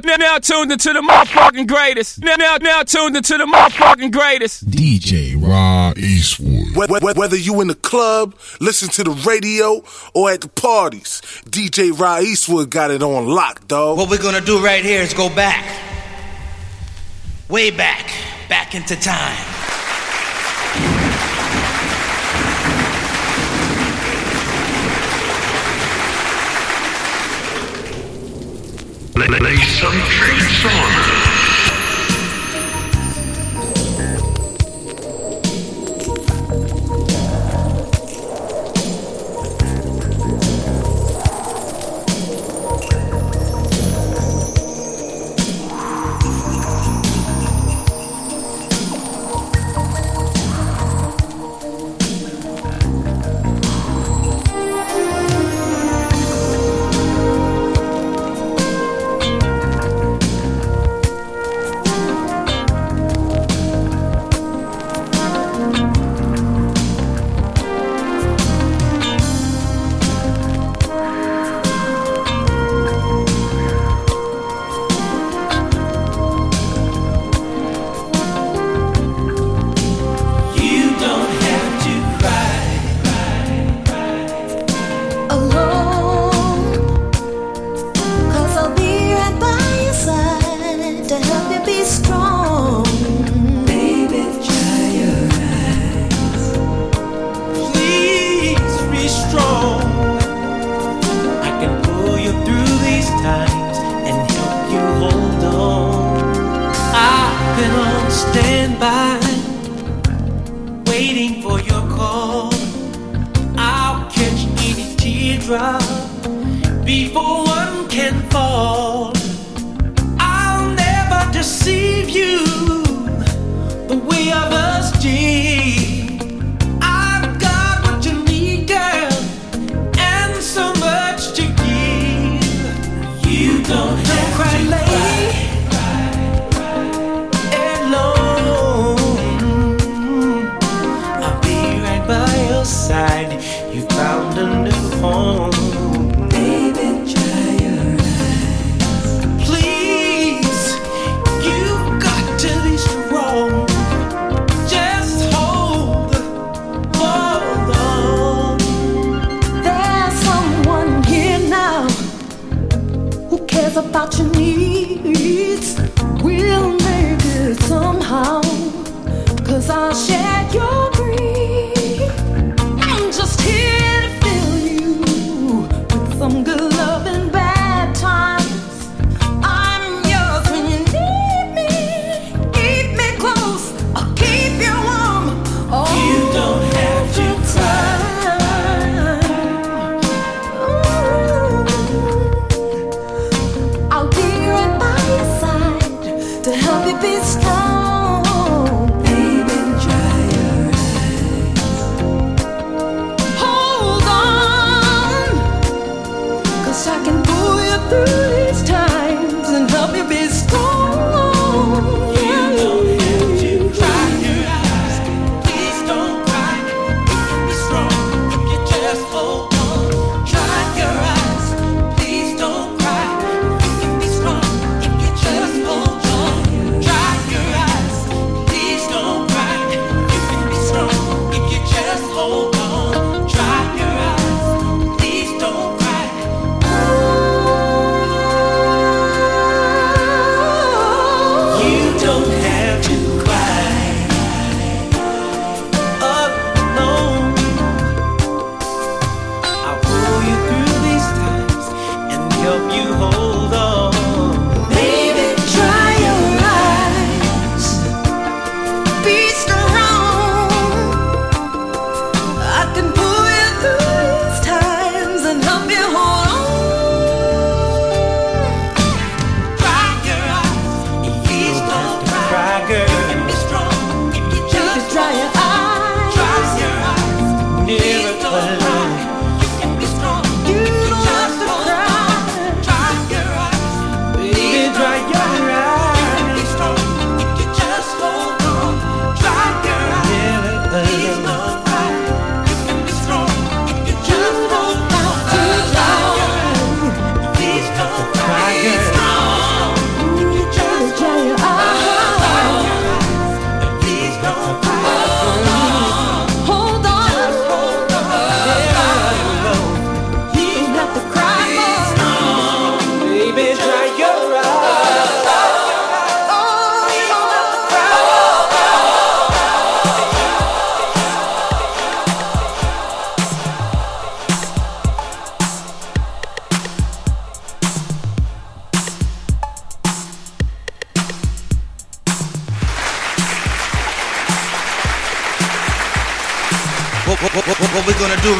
now, now, now tuned into the motherfucking greatest. Now, now, now tuned into the motherfucking greatest. DJ Rod Eastwood. Whether you in the club, listen to the radio, or at the parties, DJ Rod Eastwood got it on lock, dog. What we're gonna do right here is go back. Way back. Back into time. Lay some tricks on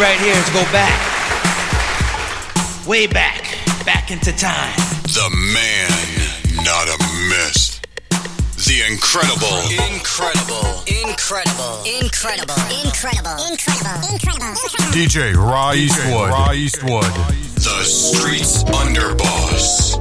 right here is go back, way back, back into time. The man, not a myth. The incredible, incredible, incredible, incredible, incredible, incredible, incredible. DJ Raw Eastwood, Raw Eastwood, the streets underboss.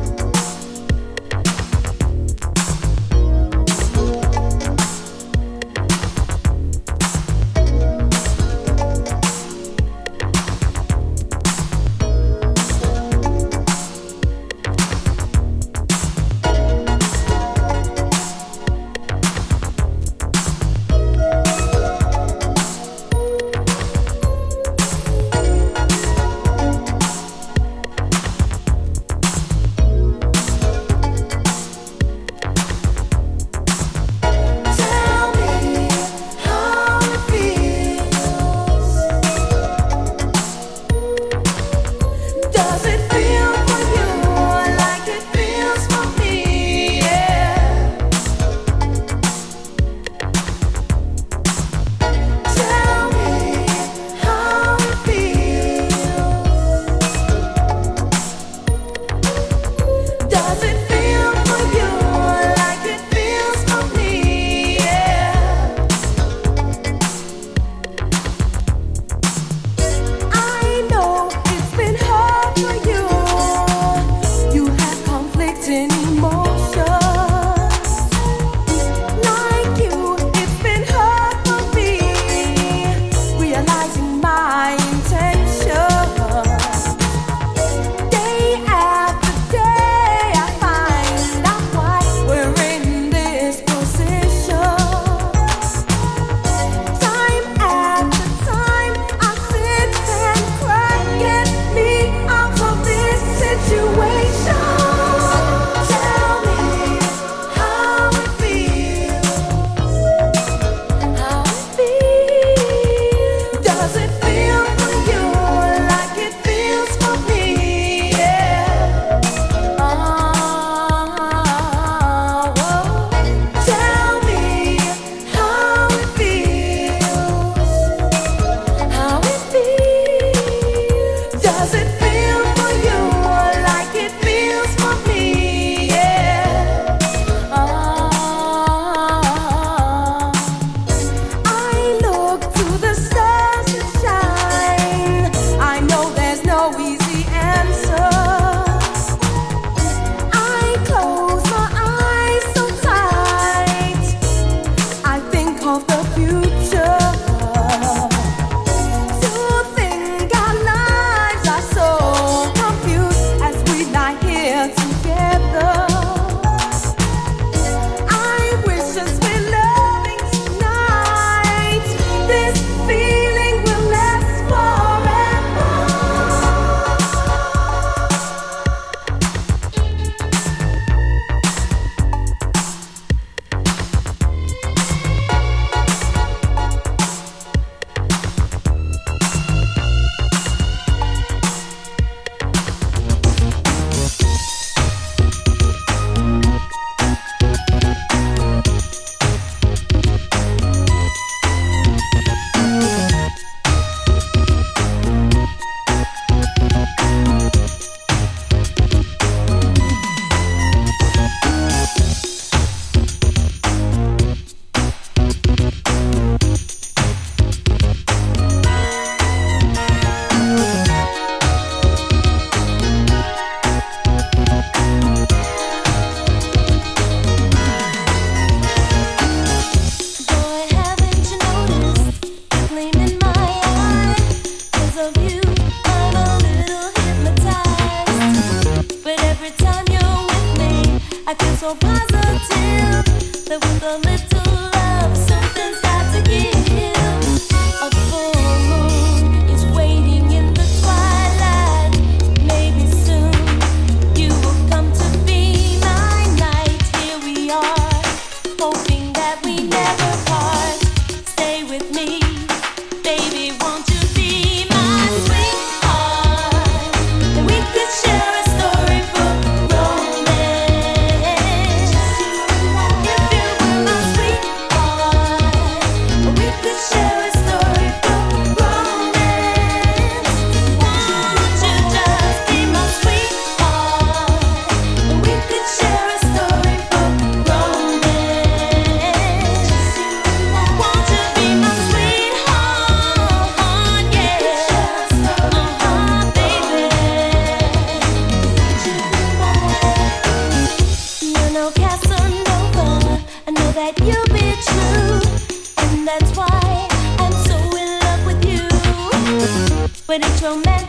But it's romantic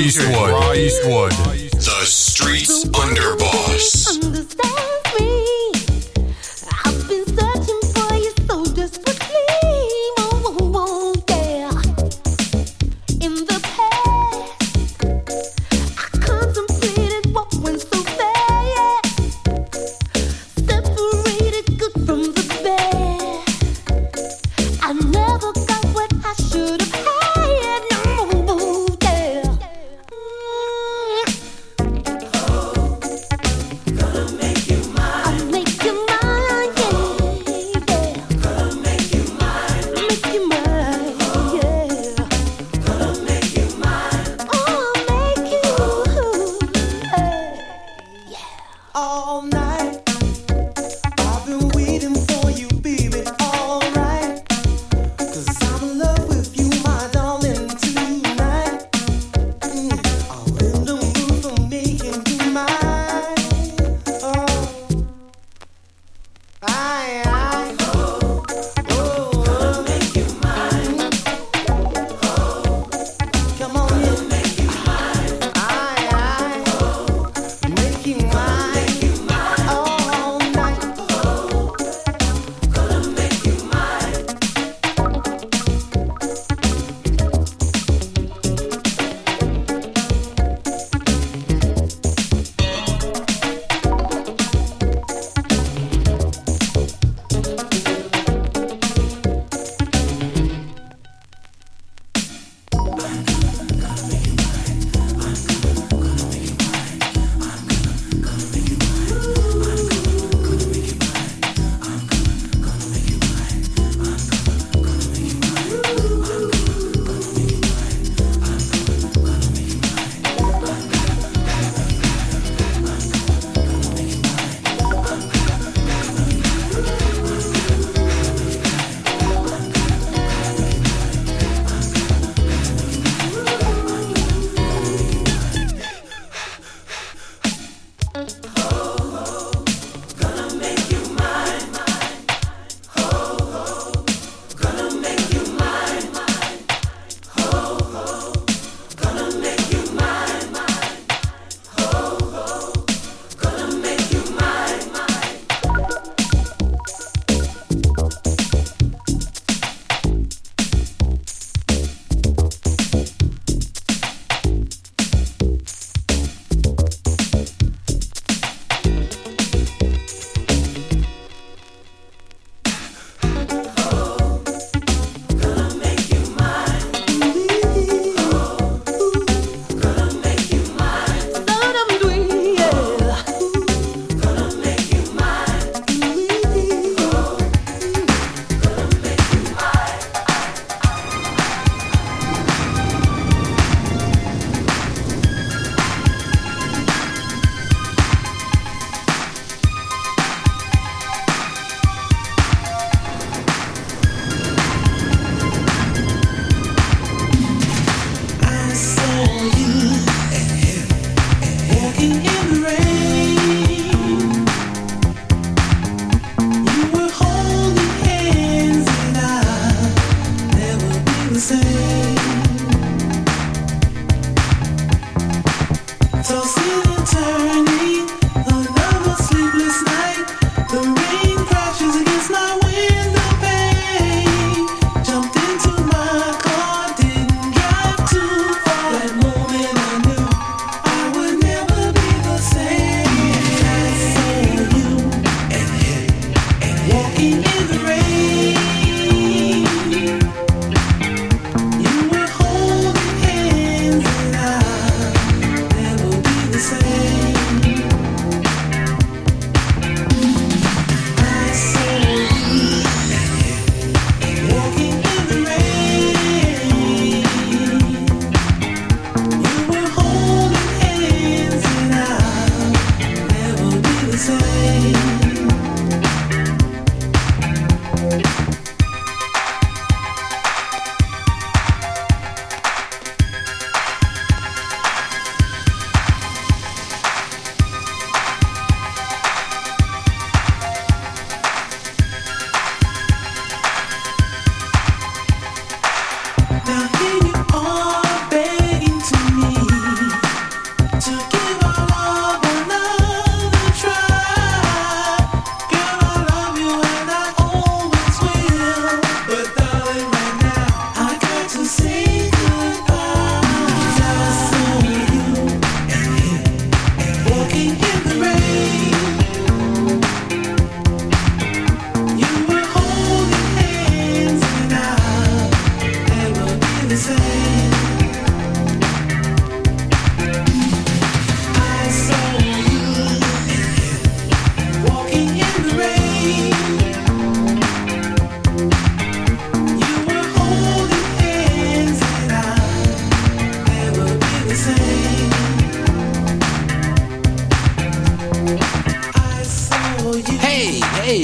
Eastwood. Raw Eastwood. My.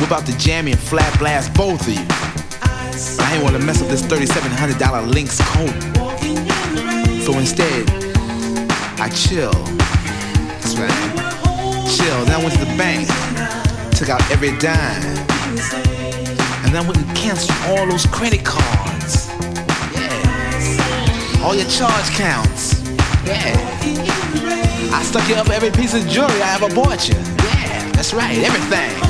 Whip out the jammy and flat blast both of you. But I ain't wanna mess up this $3,700 Lynx coat. So instead, I chill. That's right. Chill. Then I went to the bank, took out every dime, and then I went and canceled all those credit cards. Yeah. All your charge counts. Yeah. I stuck you up every piece of jewelry I ever bought you. Yeah, that's right, everything.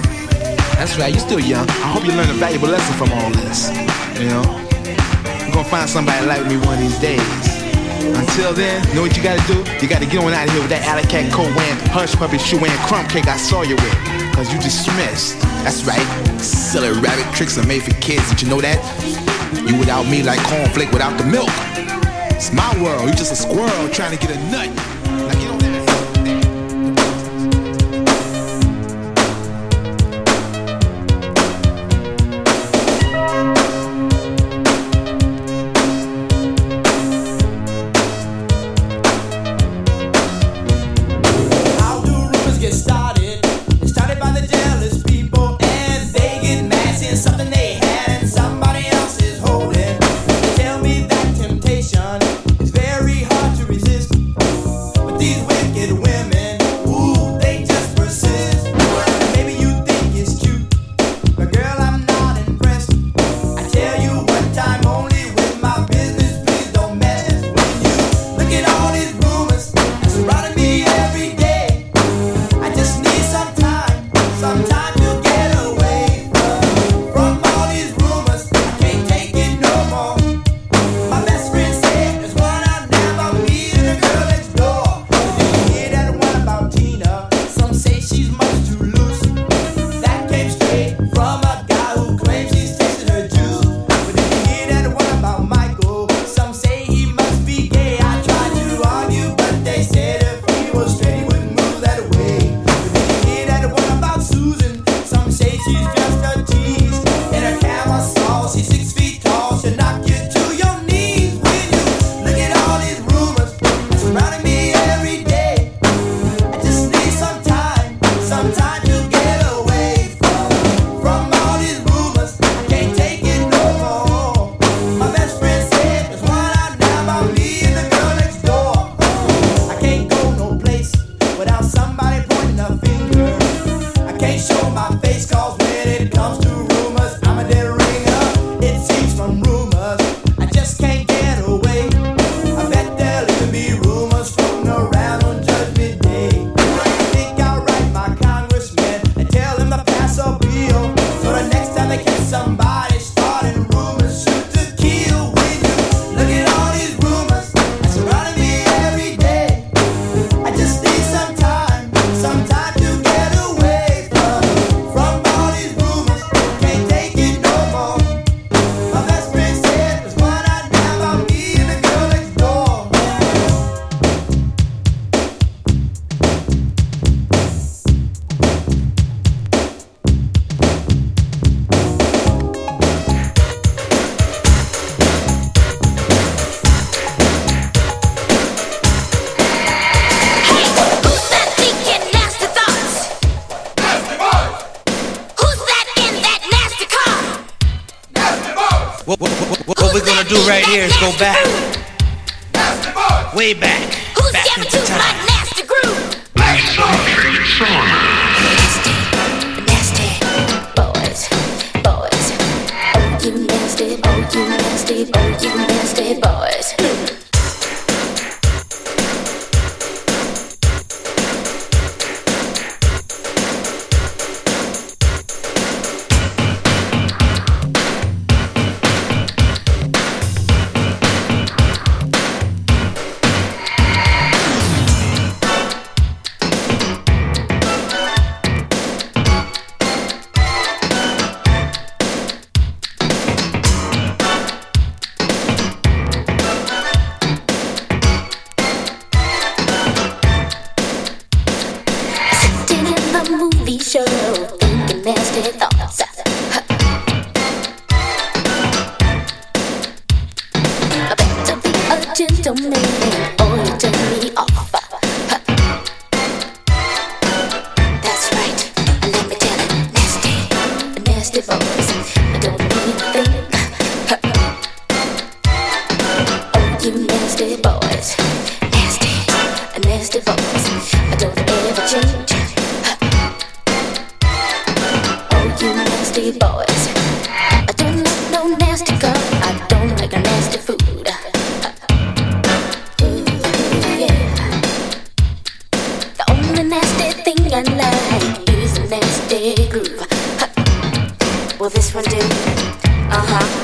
That's right, you're still young. I hope you learn a valuable lesson from all this. You know? You're gonna find somebody like me one of these days. Until then, know what you gotta do? You gotta get on out of here with that alley cat coat wearing, hush puppy shoe wearing, crumb cake I saw you with. Cause you dismissed. That's right. Silly rabbit tricks are made for kids. Did you know that? You without me like cornflake without the milk. It's my world. You just a squirrel trying to get a nut.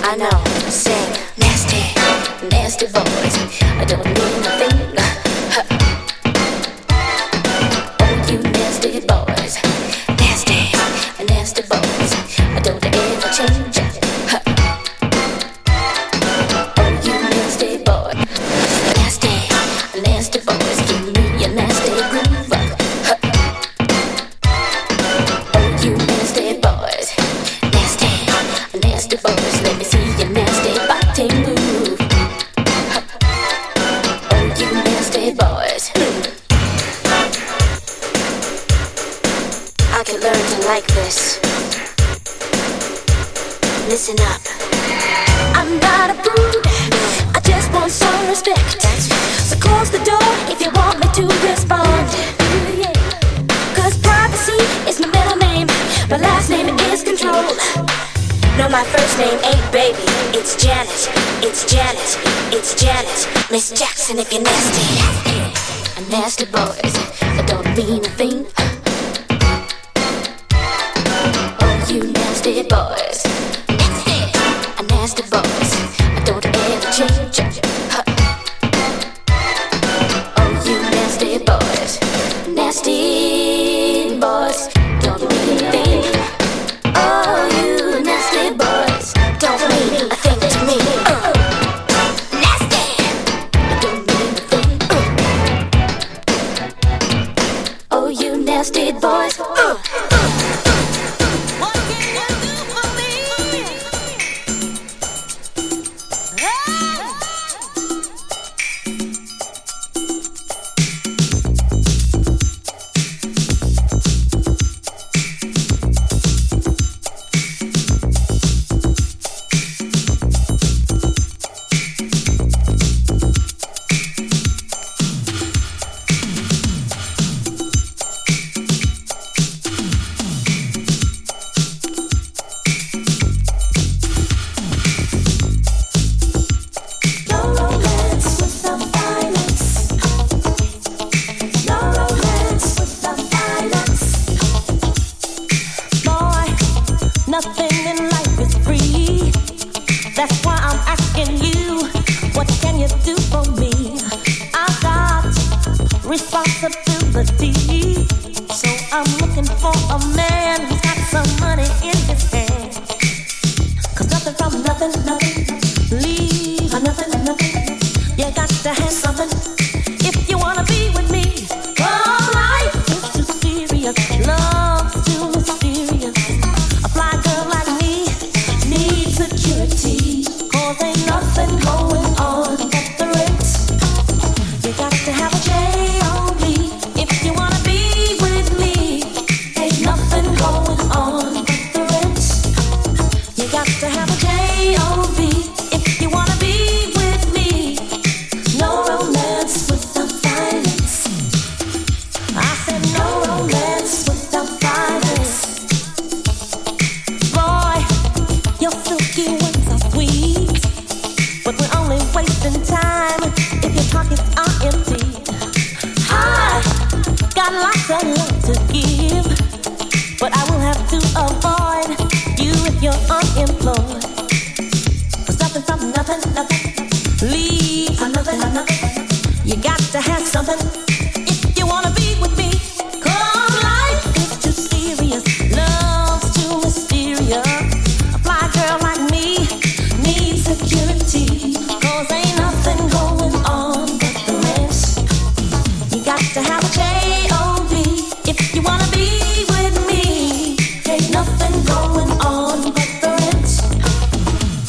I know.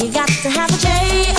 You got to have a J.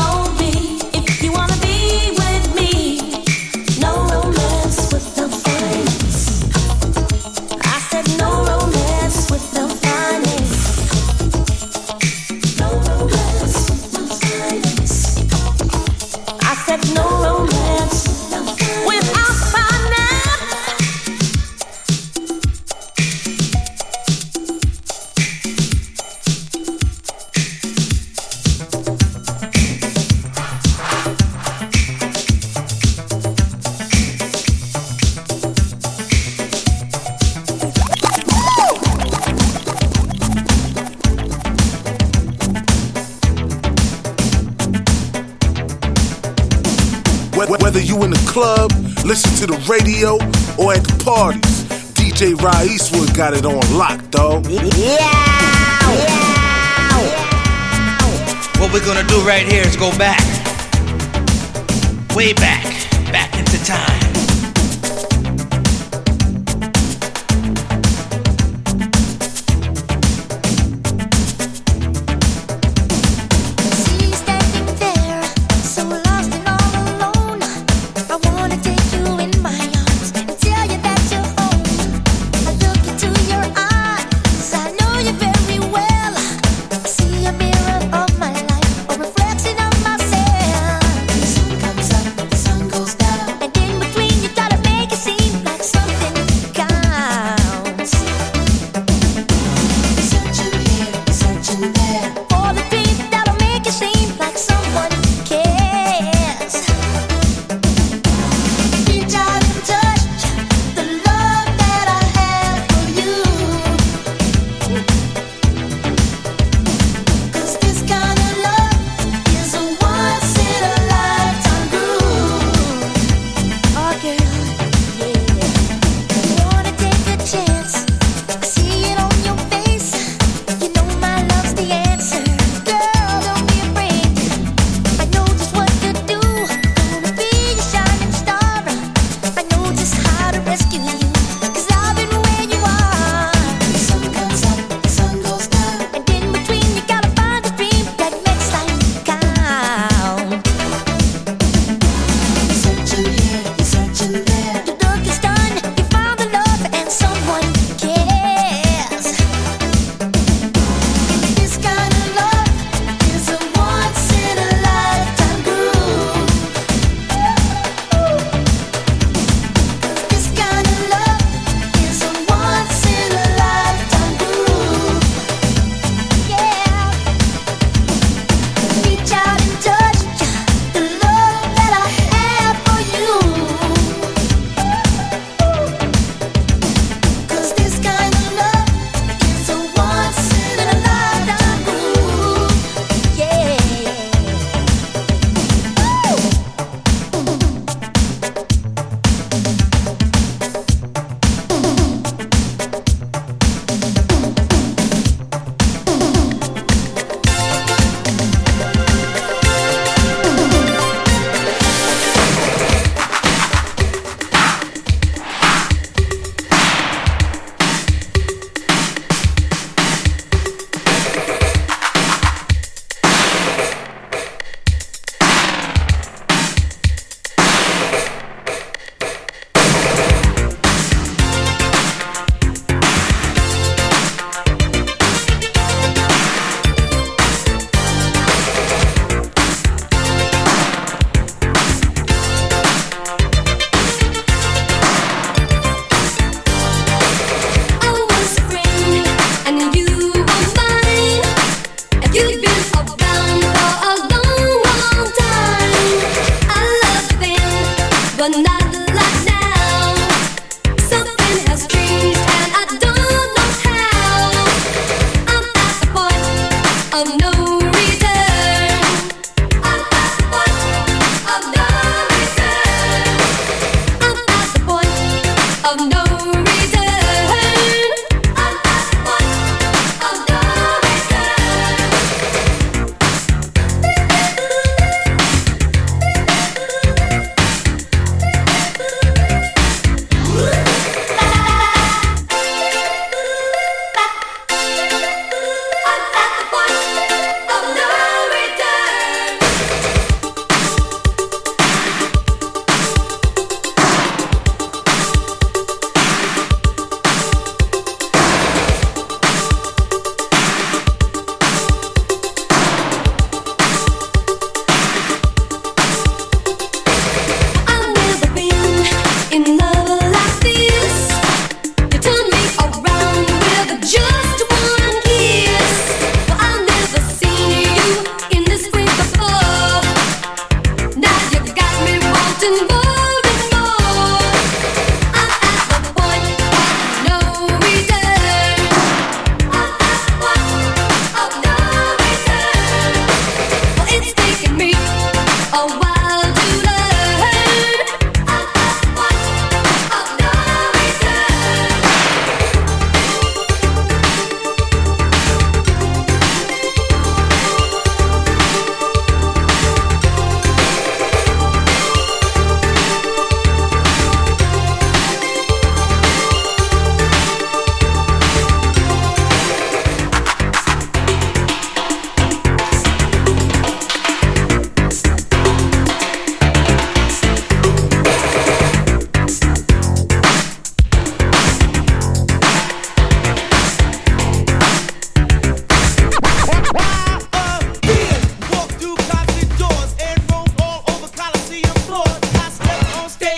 radio or at the parties. DJ Rye Eastwood got it on lock, dog. Yeah, yeah. What we're gonna do right here is go back, way back.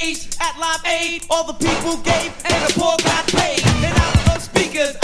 stage at Live Aid. All the people gave and the poor got paid. And out of the speakers,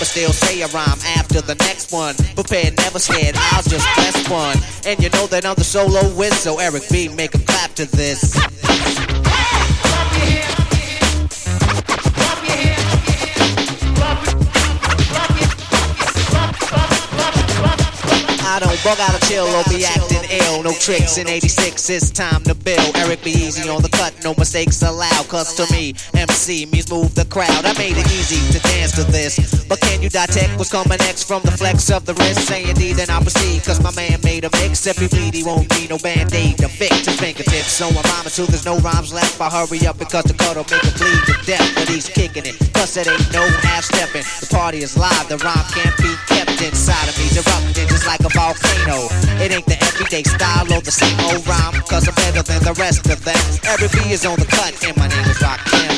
but still say a rhyme after the next one. Prepare, never scared, I'll just press one. And you know that I'm the soloist, so Eric B, make a clap to this. Hey, Bug out a chill or be acting ill. No tricks in 86, it's time to build. Eric be easy on the cut, no mistakes allowed. Cause to me, MC means move the crowd. I made it easy to dance to this. But can you detect what's coming next from the flex of the wrist? Say D, then I proceed. Cause my man made a mix. If he bleed, he won't be no band aid to fix his fingertips. So I'm rhyming too. there's no rhymes left. I hurry up because the cut'll make him bleed to death. But he's kicking it. Plus, it ain't no half stepping. The party is live, the rhyme can't be kept inside of me. Erupting just like a volcano. It ain't the everyday style or the same old rhyme. Cause I'm better than the rest of them. Every B is on the cut, and my name is Rakim.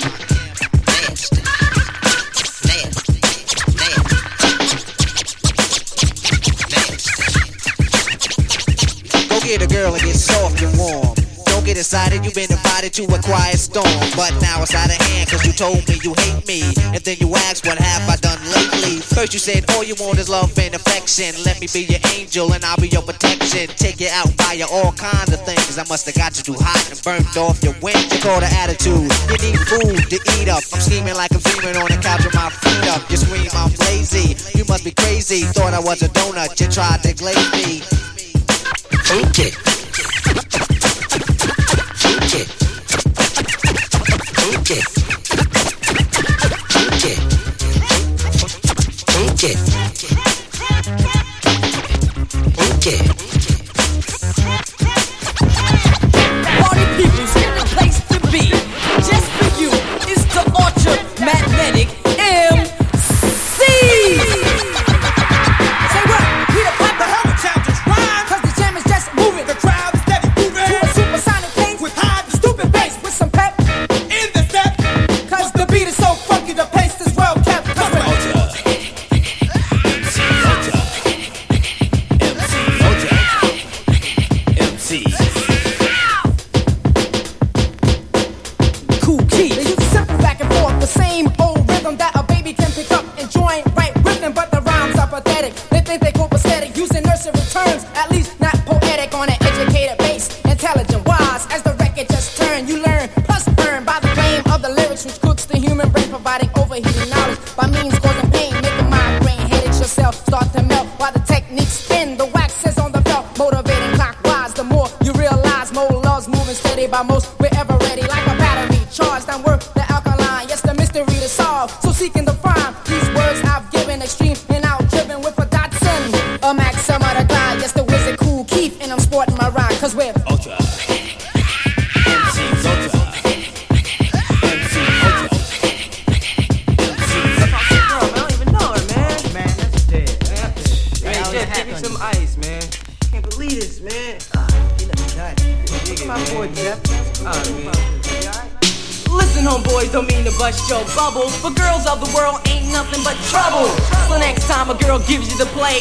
Go get a girl and get soft and warm. Don't get excited, you've been invited to a quiet storm. But now it's out of hand, cause you told me you hate me. And then you asked, what have I done lately? First you said, all you want is love and affection. Let me be your angel and I'll be your protection. Take you out, buy you all kinds of things. I must have got you too hot and burnt off your wings. You call the attitude, you need food to eat up. I'm scheming like I'm dreaming on the couch with my feet up. You scream, I'm lazy. You must be crazy. Thought I was a donut, you tried to glaze me. Okay. Okay. Okay.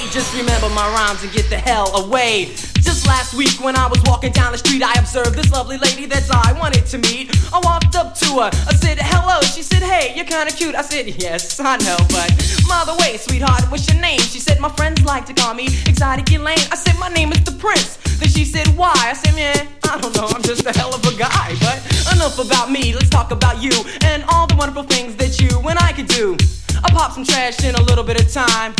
Play, just remember my rhymes and get the hell away. Just last week when I was walking down the street, I observed this lovely lady that I wanted to meet. I walked up to her, I said hello. She said, Hey, you're kinda cute. I said, Yes, I know, but by the way, sweetheart, what's your name? She said, My friends like to call me Exotic Elaine. I said, My name is the Prince. Then she said, Why? I said, Man, I don't know, I'm just a hell of a guy. But enough about me, let's talk about you and all the wonderful things that you and I could do. I popped some trash in a little bit of time.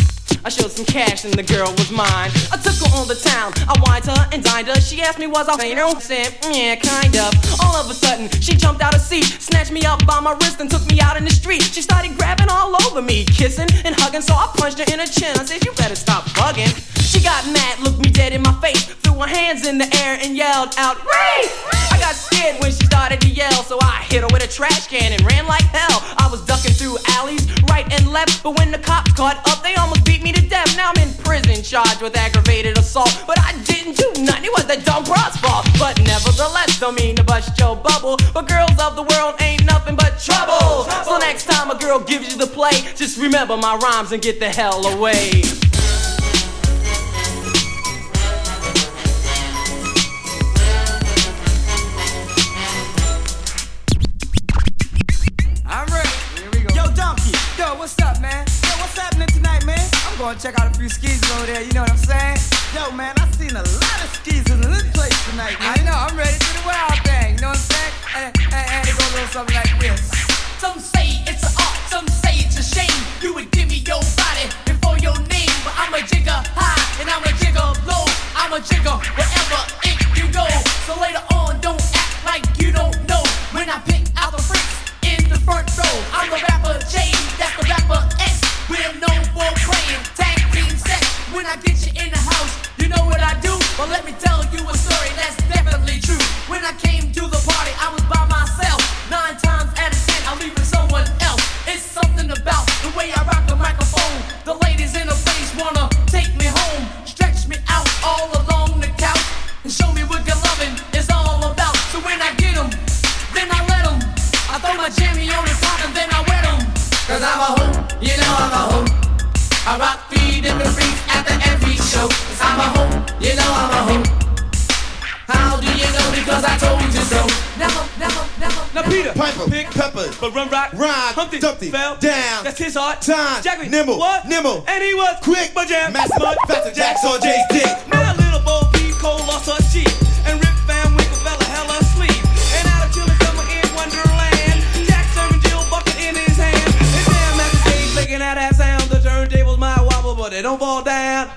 I showed some cash and the girl was mine. I took her on the town. I wined her and dined her. She asked me was I you? I said, "Mm, yeah, kind of. All of a sudden, she jumped out of seat, snatched me up by my wrist and took me out in the street. She started grabbing all over me, kissing and hugging. So I punched her in her chin. I said, you better stop bugging. She got mad, looked me dead in my face, threw her hands in the air and yelled out, Ray! I got scared when she started to yell, so I hit her with a trash can and ran like hell. I was ducking through alleys, right and left, but when the cops caught up, they almost beat me to death. Now I'm in prison, charged with aggravated assault, but I didn't do nothing. It was that dumb broad's fault. But nevertheless, don't mean to bust your bubble, but girls of the world ain't nothing but trouble. So next time a girl gives you the play, just remember my rhymes and get the hell away. I'm ready. Here we go. Yo, Donkey. Yo, what's up, man? Yo, what's happening going to check out a few skis over there. You know what I'm saying? Yo, man, I seen a lot of skis in this place tonight, man. I know. I'm ready for the wild thing. You know what I'm saying? And, and, and it goes a little something like this. Some say it's an art, some say it's a shame. You would give me your body before your name, but I'm a jigger high and I'm a jigger low. I'm a jigger wherever it can go. So later on, don't act like you don't know when I pick out the freaks in the front row. I'm the rapper J, that's the rapper S. We're known for playing when I get you in the house. You know what I do? Well, let me tell you a story that's definitely true. When I came to the party, I was by myself. Nine times out of ten, I'm leaving someone else. It's something about the way I rock the microphone. The ladies in the place wanna Piper, Pick Peppers, but Run Rock, run, Humpty, Dumpty, fell down. That's his heart. Time, Jackie, nimble, what? nimble, and he was quick, but jam, mass mud, faster, Jacks on Jay's dick. Now little Bo Peep Cole lost her sheep, and Rip Van Winkle fell a hell asleep. And out of chilling summer in Wonderland, Jack serving Jill bucket in his hand. And damn, at the stage making that ass sound. The turntables might wobble, but they don't fall down.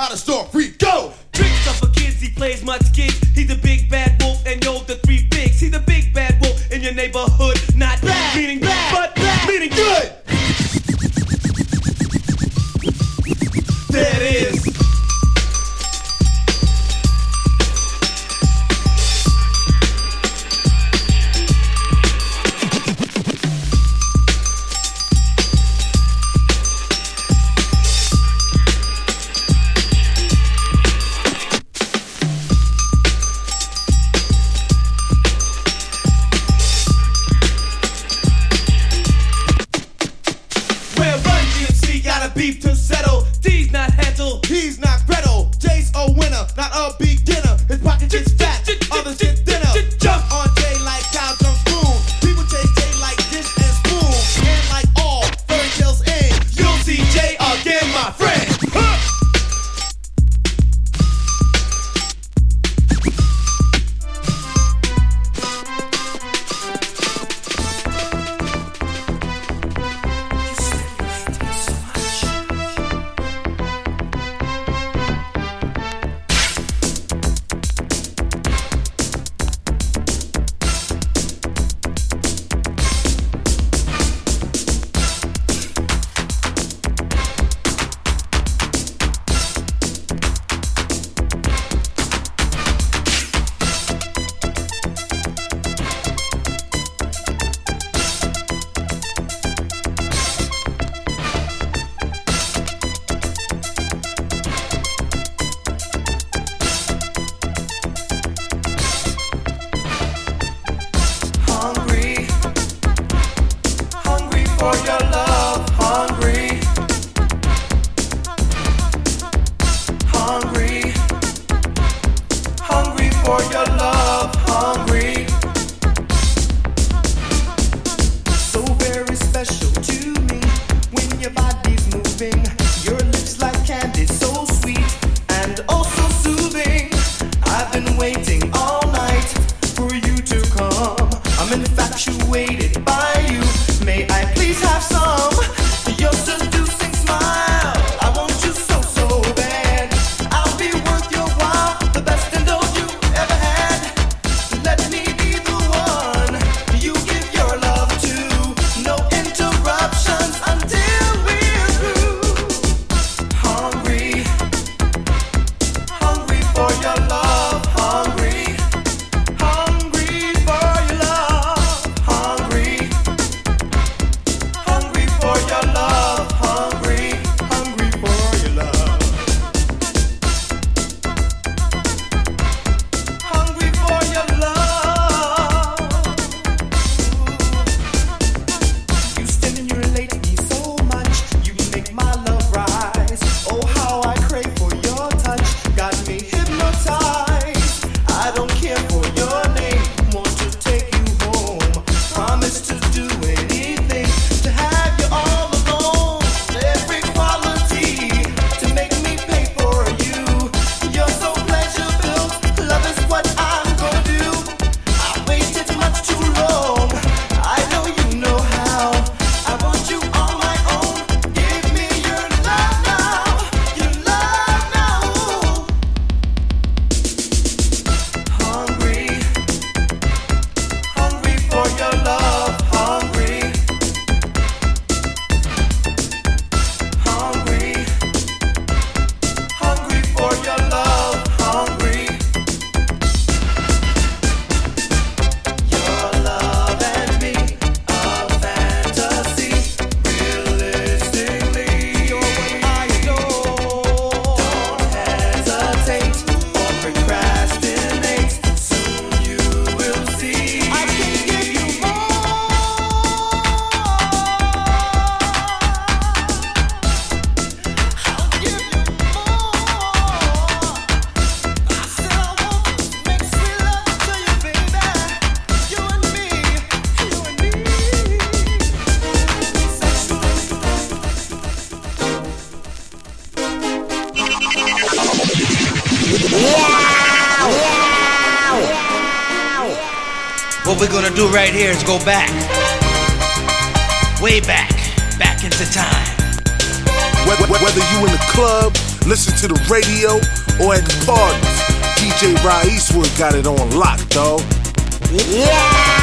how to start free. Go! Tricks up for kids, he plays much kids. Go back. Way back. Back into time. Whether, you in the club, listen to the radio, or at the parties, DJ Rod Eastwood got it on lock, dog. Wh-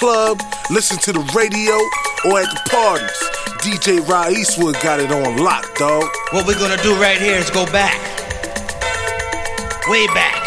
club, listen to the radio, or at the parties, DJ Rod Eastwood got it on lock, dog. What we're gonna do right here is go back. Way back. Back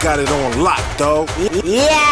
got it on lock, dog. Yeah.